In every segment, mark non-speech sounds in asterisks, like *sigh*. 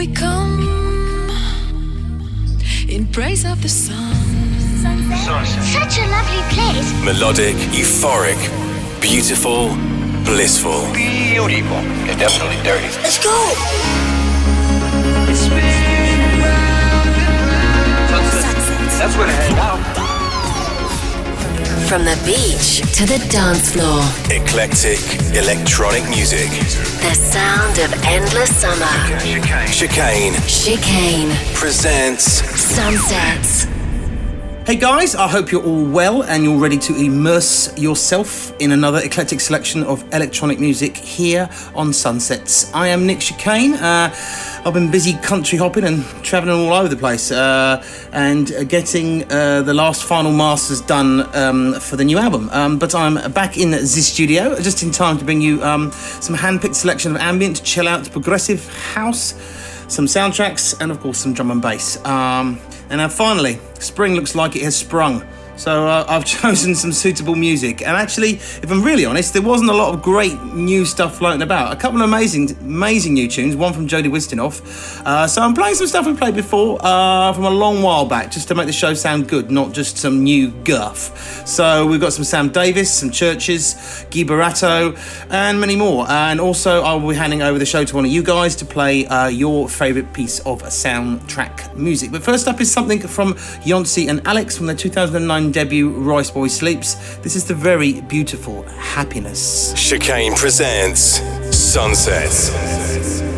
we come in praise of the sun. Such a lovely place. Melodic, euphoric, beautiful, blissful. Beautiful. It's definitely dirty. Let's go. That's where to head now. From the beach to the dance floor, Eclectic, electronic music. the sound of endless summer. Chicane Chicane. Chicane. presents Sunsets. Hey guys, I hope you're all well and you're ready to immerse yourself in another eclectic selection of electronic music here on Sunsets. I am Nick Chicane. Uh, I've been busy country hopping and travelling all over the place uh, and getting uh, the last final masters done um, for the new album. Um, but I'm back in the studio just in time to bring you um, some hand-picked selection of ambient, chill out, progressive house some soundtracks, and of course some drum and bass. Um, and now finally, spring looks like it has sprung. So uh, I've *laughs* chosen some suitable music. And actually, if I'm really honest, there wasn't a lot of great new stuff floating about. A couple of amazing, amazing new tunes. One from Jody Wisternoff. Uh, so I'm playing some stuff we played before uh, from a long while back, just to make the show sound good, not just some new guff. So we've got some Sam Davis, some Churches, Guy Barato, and many more. And also, I will be handing over the show to one of you guys to play uh, your favourite piece of soundtrack music. But first up is something from Jónsi and Alex from their 2009 debut Rice Boy Sleeps. This is the very beautiful Happiness. Chicane presents Sunsets.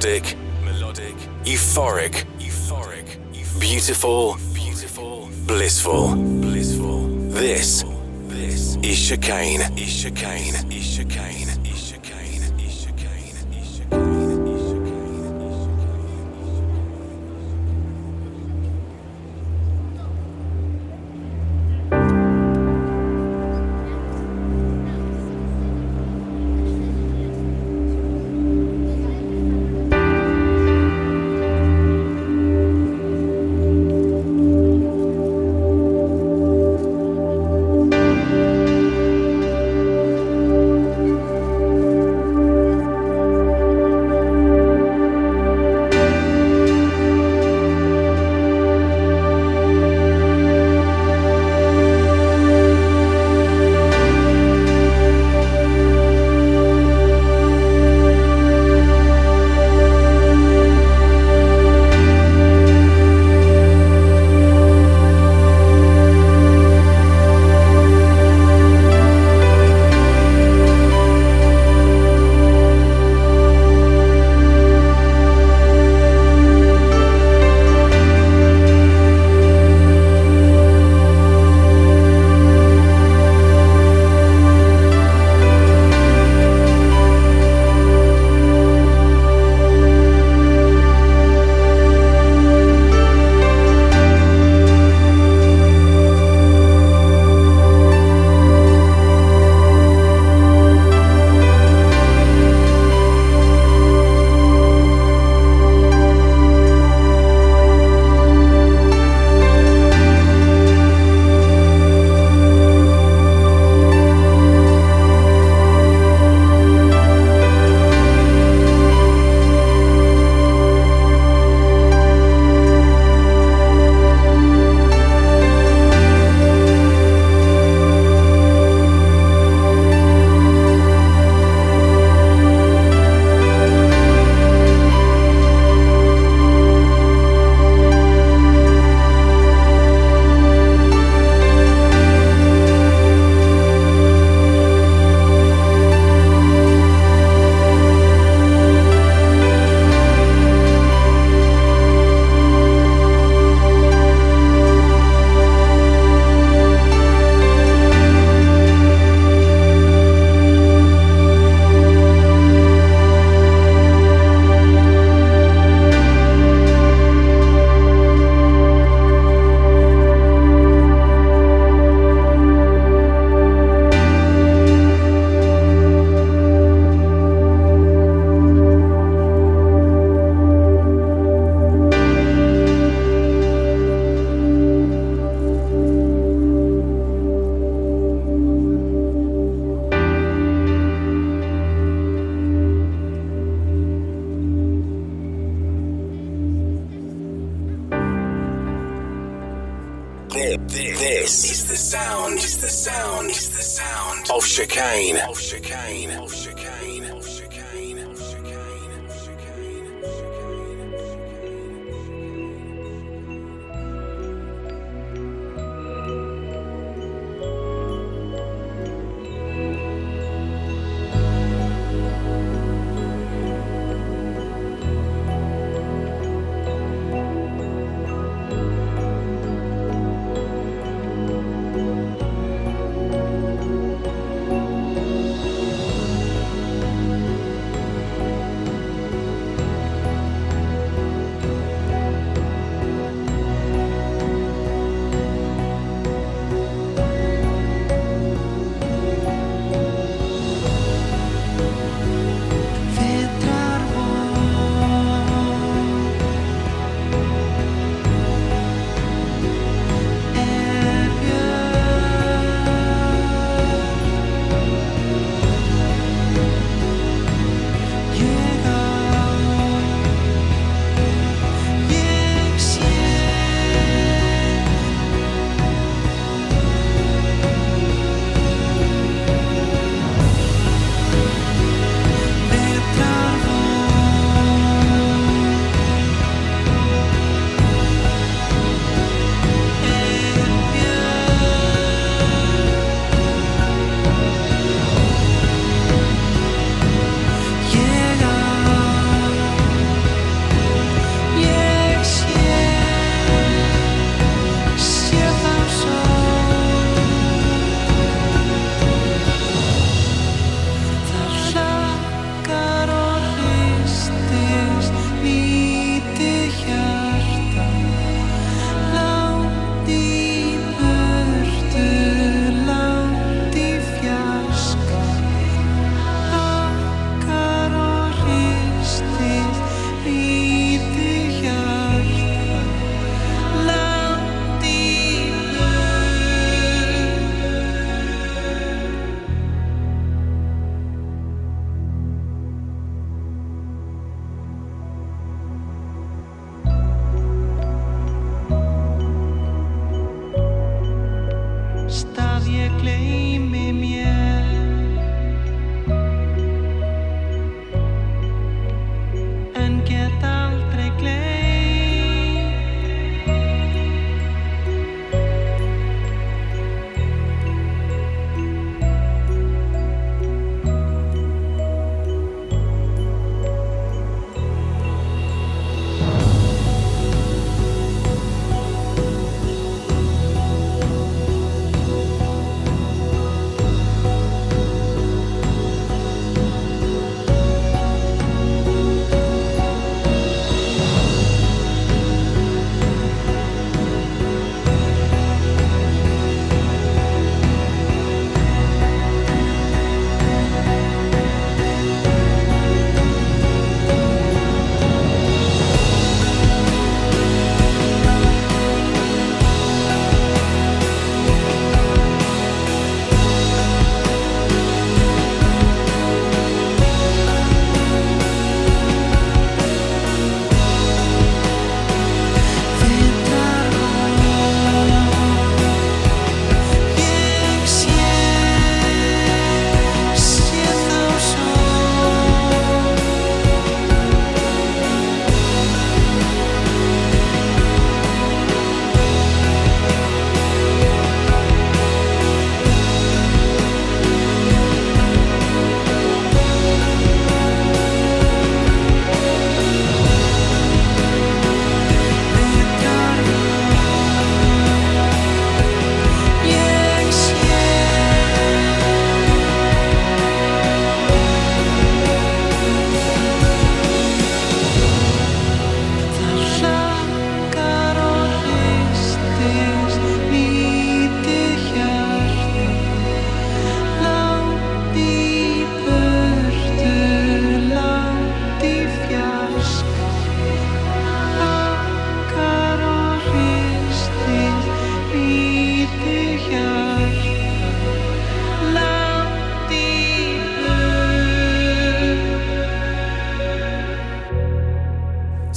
Melodic, melodic, euphoric, euphoric, beautiful, beautiful, blissful, blissful. This, this is chicane, is chicane, is chicane,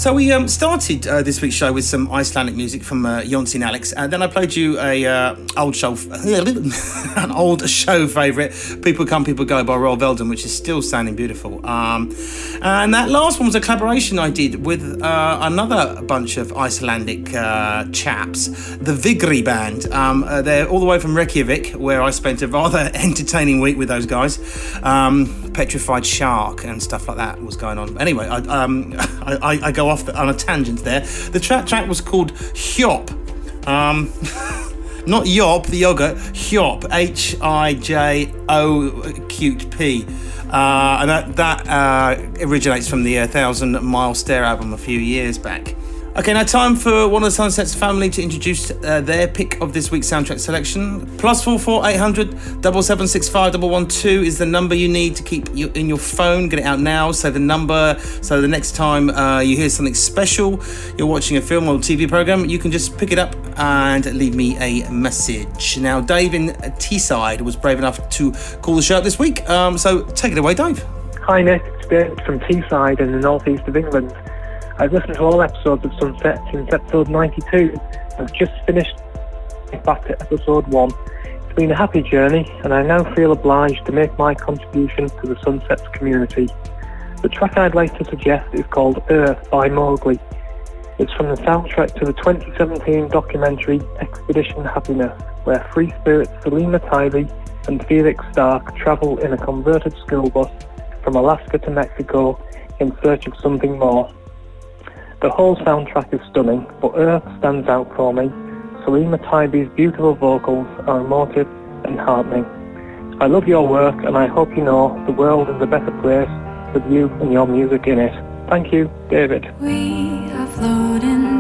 So we um, started uh, this week's show with some Icelandic music from uh, Jónsi and Alex, and then I played you a uh, old show, *laughs* an old show favourite, "People Come, People Go" by Royal Veldon, which is still sounding beautiful. Um, and that last one was a collaboration I did with uh, another bunch of Icelandic uh, chaps, the Vigri Band. Um, uh, they're all the way from Reykjavik, where I spent a rather *laughs* entertaining week with those guys. Um, Petrified Shark and stuff like that was going on. Anyway, I, um, *laughs* I, I, go off on a tangent there. The track track was called Hjop. Um, *laughs* not Yop, the yogurt, Hjop, H I J O. Uh, and that, that uh, originates from the uh, Thousand Mile Stare album a few years back. Okay, now time for one of the Sunsets family to introduce uh, their pick of this week's soundtrack selection. Plus four four eight hundred double seven six five double one two is the number you need to keep you in your phone. Get it out now. So the number. So the next time uh, you hear something special, you're watching a film or TV program, you can just pick it up and leave me a message. Now, Dave in Teesside was brave enough to call the show up this week. Um, so take it away, Dave. Hi Nick, it's Dave from Teesside in the northeast of England. I've listened to all episodes of Sunset since episode 92 I've just finished back to episode 1. It's been a happy journey and I now feel obliged to make my contribution to the Sunsets community. The track I'd like to suggest is called Earth by Mogli. It's from the soundtrack to the 2017 documentary Expedition Happiness, where free spirits Selima Taibi and Felix Starck travel in a converted school bus from Alaska to Mexico in search of something more. The whole soundtrack is stunning, but Earth stands out for me. Selima Taibi's beautiful vocals are emotive and heartening. I love your work and I hope you know the world is a better place with you and your music in it. Thank you, David. We are floating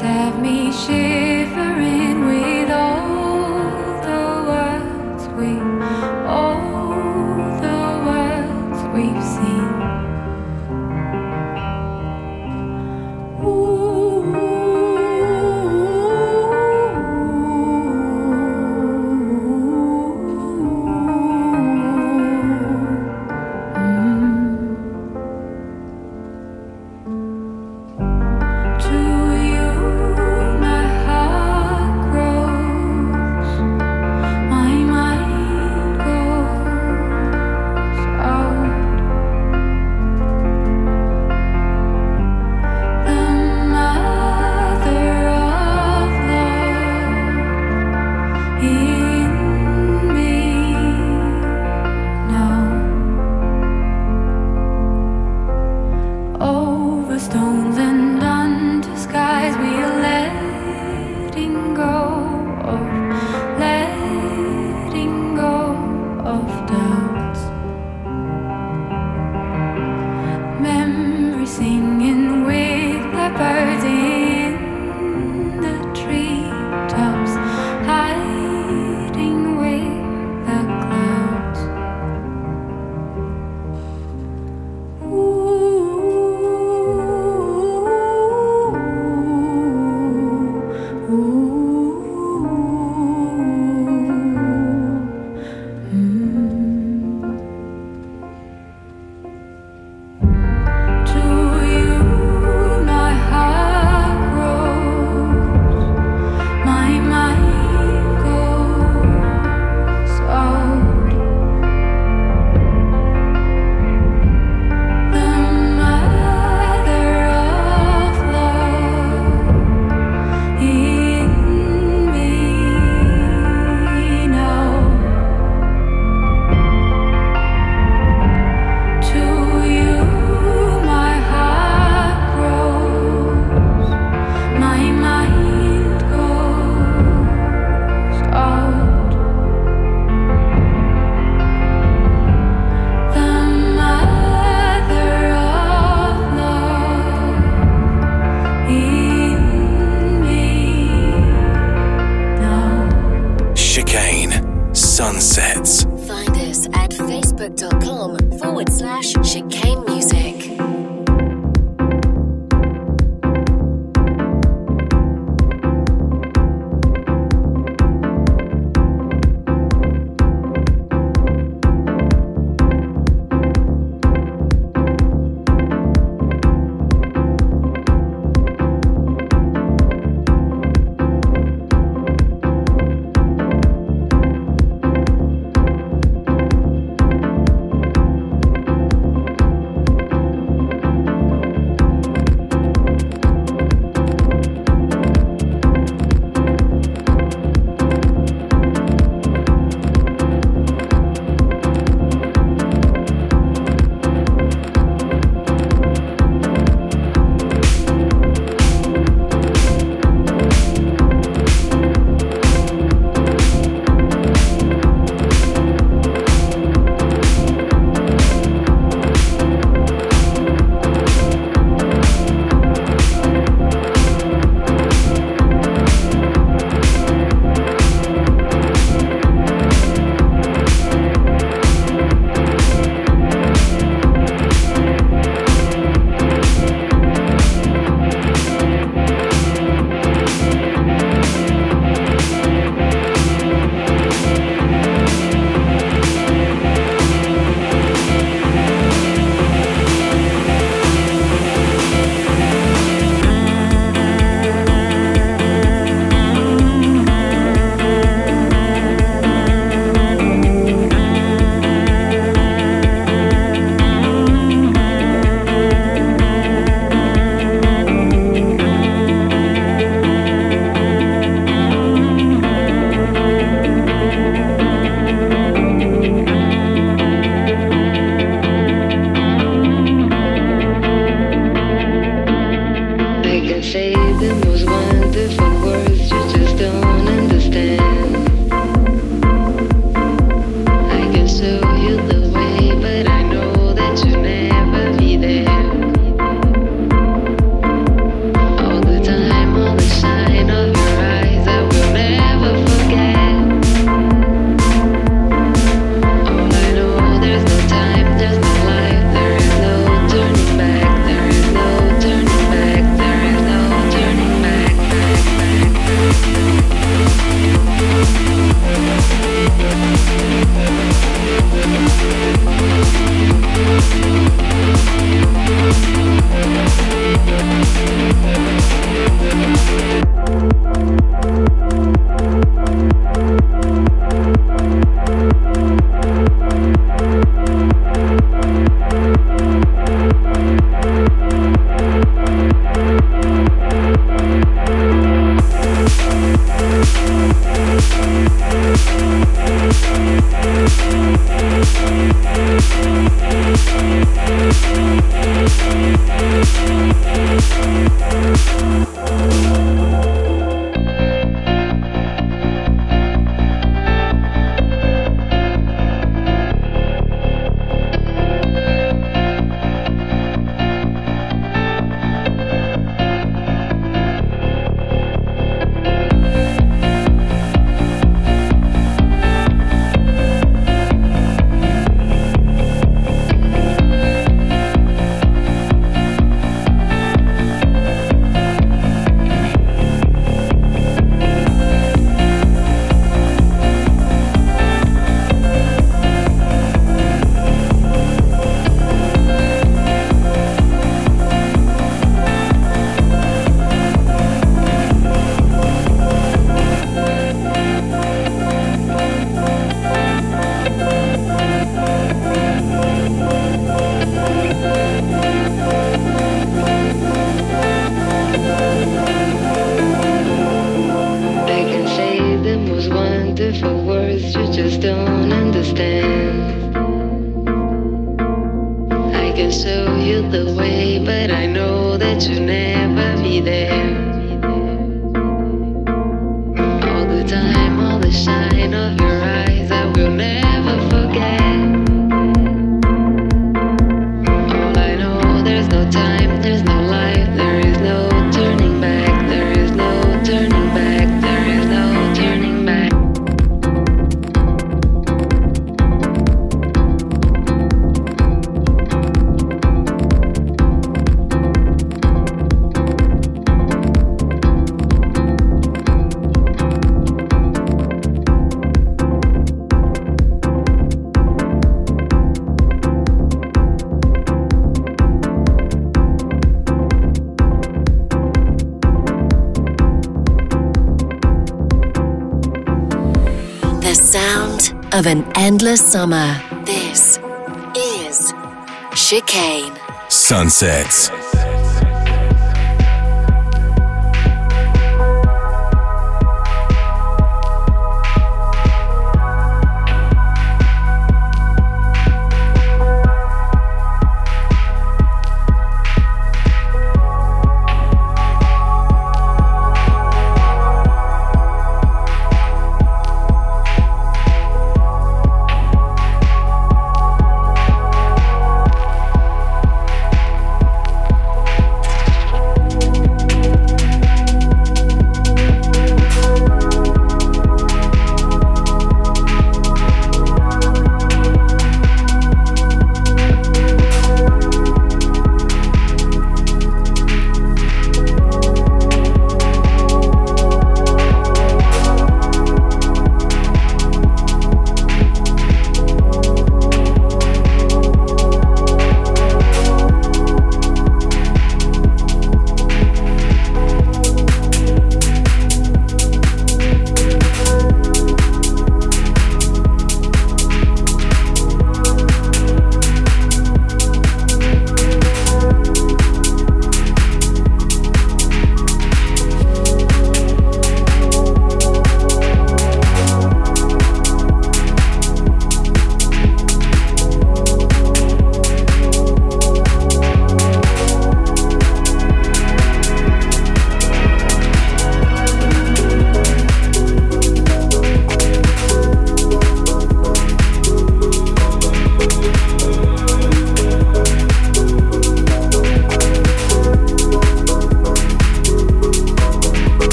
have me shivering Chicane Sunsets. Find us at facebook.com forward slash chicane music. Of an endless summer. This is Chicane. Sunsets.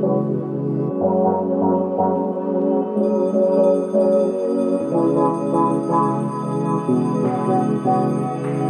Thank you.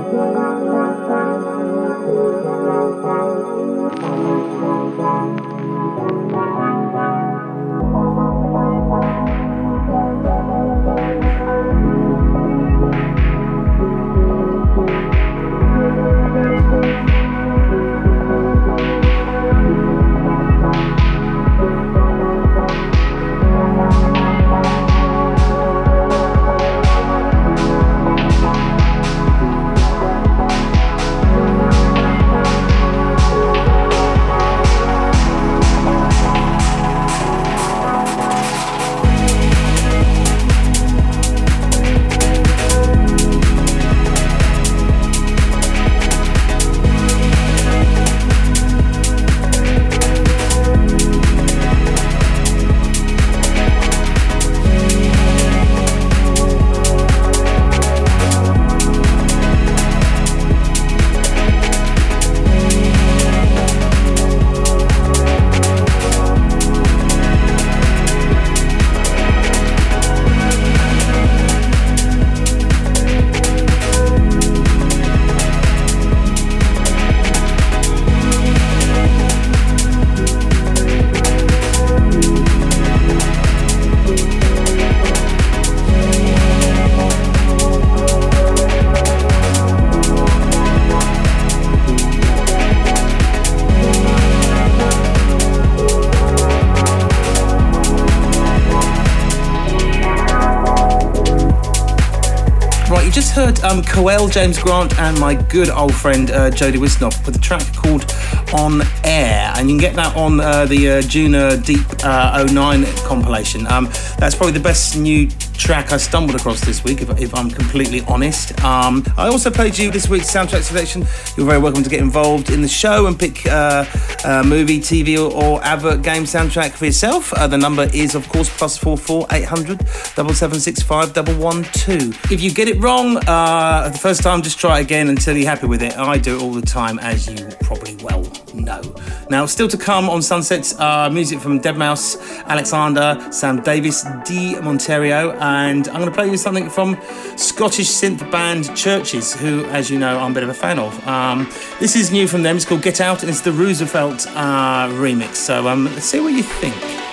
Just heard um, Coel, James Grant, and my good old friend uh, Jody Wisternoff with a track called On Air. And you can get that on uh, the uh, Deep uh, 09 compilation. Um, that's probably the best new track I stumbled across this week, if, if I'm completely honest. Um, I also played you this week's soundtrack selection. You're very welcome to get involved in the show and pick uh, a movie, TV, or, or, advert game soundtrack for yourself. Uh, the number is, of course, plus four four eight hundred double seven six five double one two. If you get it wrong uh, the first time, just try again until you're happy with it. I do it all the time, as you probably well know. Now, still to come on Sunsets, uh, music from Deadmau5, Alexander, Sam Davis, Dee Montero and I'm going to play you something from Scottish synth band CHVRCHES, who, as you know, I'm a bit of a fan of. Um, this is new from them. It's called Get Out, and it's the Roosevelt uh, remix. So um, let's see what you think.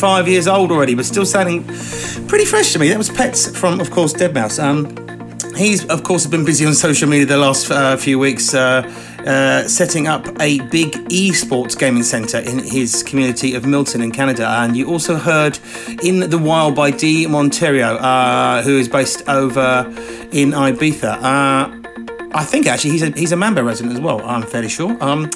25 years old already, but still sounding pretty fresh to me. That was Pets from, of course, Deadmau5. Um, he's, of course, been busy on social media the last uh, few weeks. Uh, uh, setting up a big esports gaming centre in his community of Milton in Canada. And you also heard In the Wild by Dee Montero, uh, who is based over in Ibiza. Uh, I think actually he's a, he's a Mambo resident as well, I'm fairly sure. Um,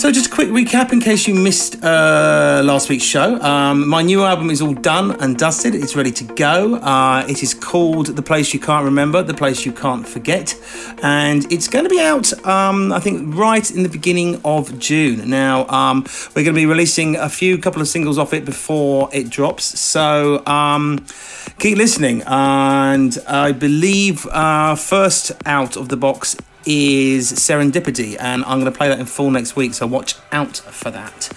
so, just a quick recap in case you missed uh, last week's show. Um, my new album is all done and dusted. It's ready to go. Uh, it is called The Place You Can't Remember, The Place You Can't Forget. And it's going to be out, um, I think, right in the beginning of June. Now, um, we're going to be releasing a few couple of singles off it before it drops. So, um, keep listening. And I believe uh, first out of the box is Serendipity, and I'm going to play that in full next week, so watch out for that.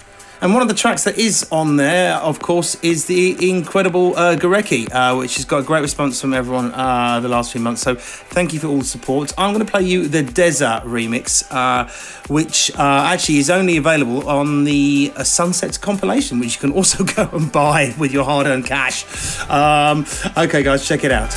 And one of the tracks that is on there, of course, is the incredible uh, Gorecki, uh, which has got a great response from everyone uh, the last few months. So thank you for all the support. I'm going to play you the Dezza remix, uh, which uh, actually is only available on the uh, Sunsets compilation, which you can also *laughs* go and buy with your hard earned cash. Um, okay, guys, check it out.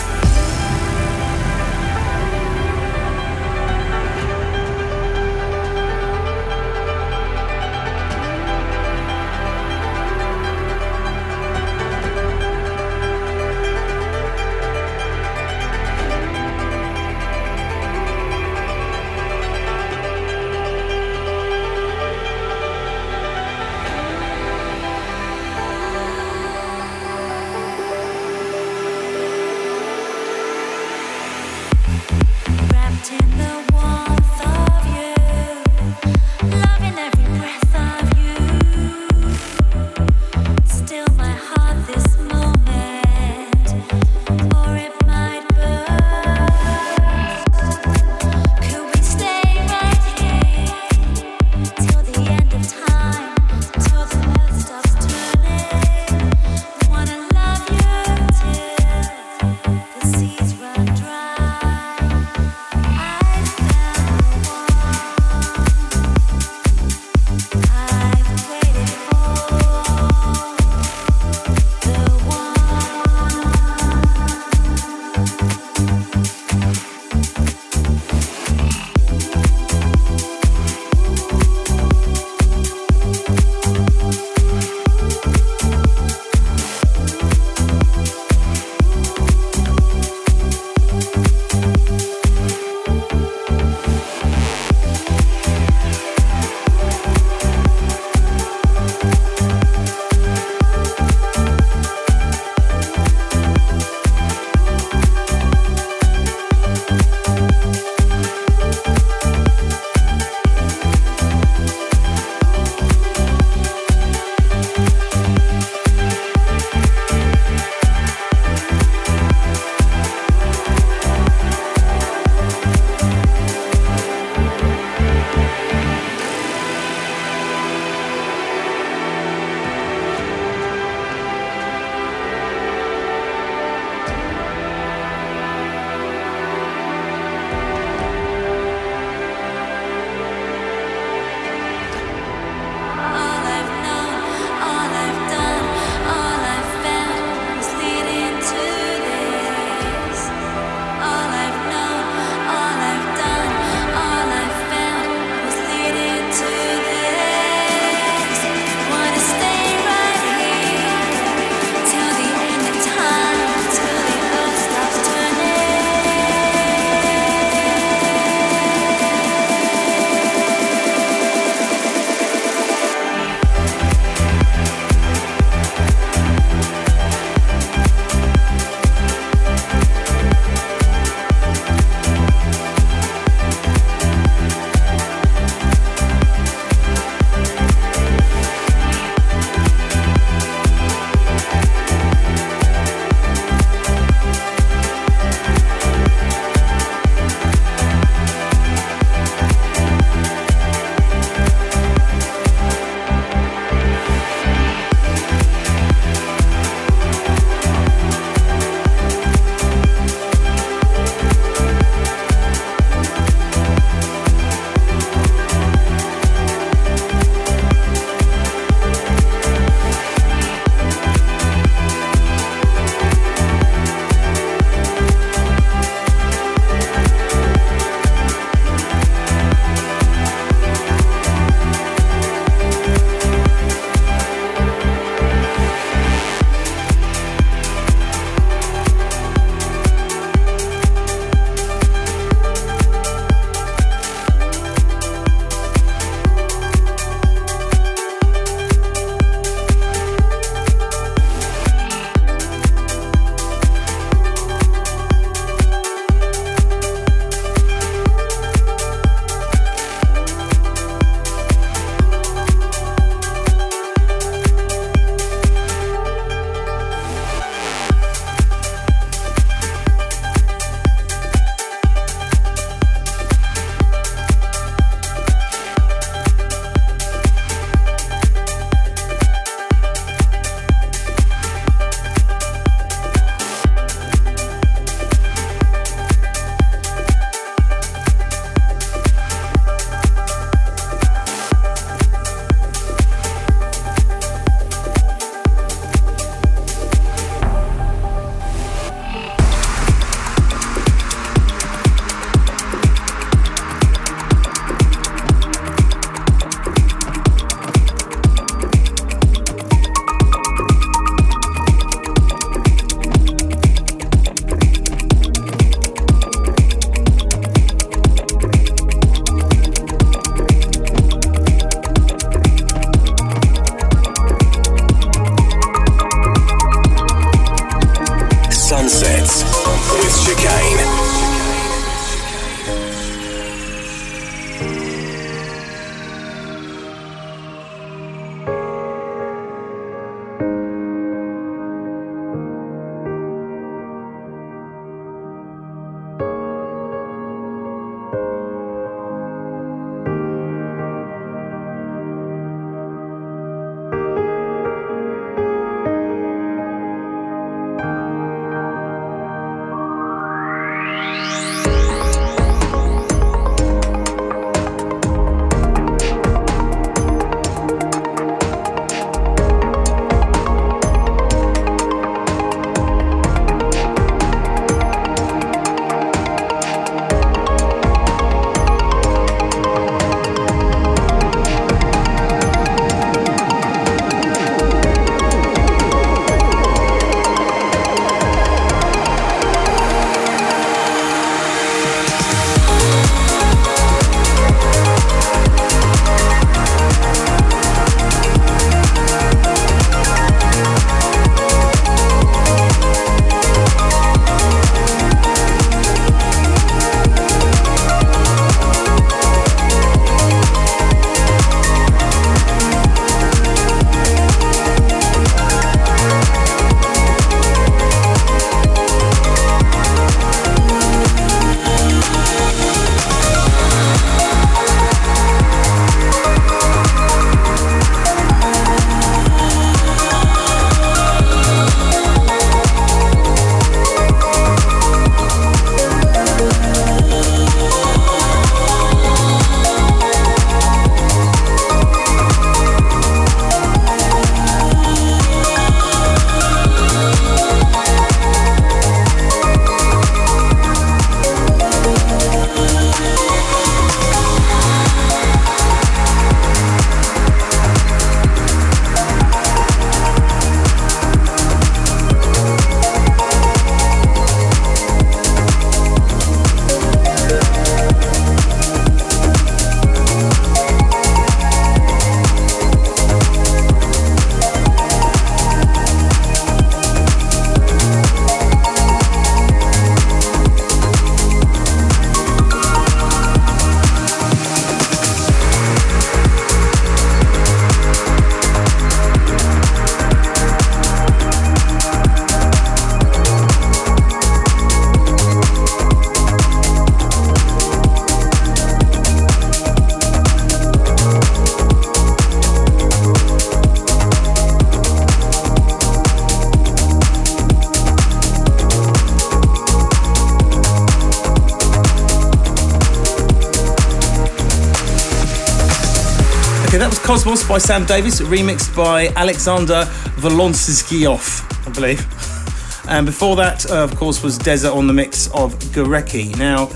Cosmos by Sam Davis, remixed by Alexander Volosnikov, I believe. *laughs* And before that, uh, of course, was Dezza on the mix of Gorecki. Now,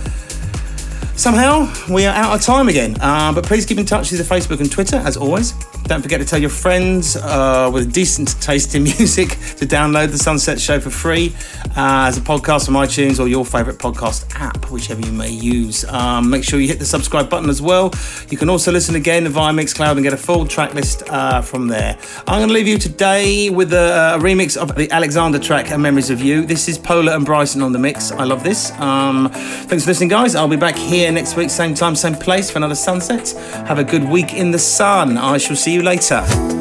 somehow we are out of time again, uh, but please keep in touch with the Facebook and Twitter as always. Don't forget to tell your friends uh, with a decent taste in *laughs* music to download the Sunset Show for free uh, as a podcast from iTunes or your favourite podcast app, whichever you may use. Um, make sure you hit the subscribe button as well. You can also listen again via Mixcloud and get a full track list uh, from there. I'm going to leave you today with a, a, remix of the Alexander track, Memories of You. This is Pola and Bryson on the mix. I love this. Um, thanks for listening, guys. I'll be back here next week, same time, same place for another Sunset. Have a good week in the sun. I shall see later.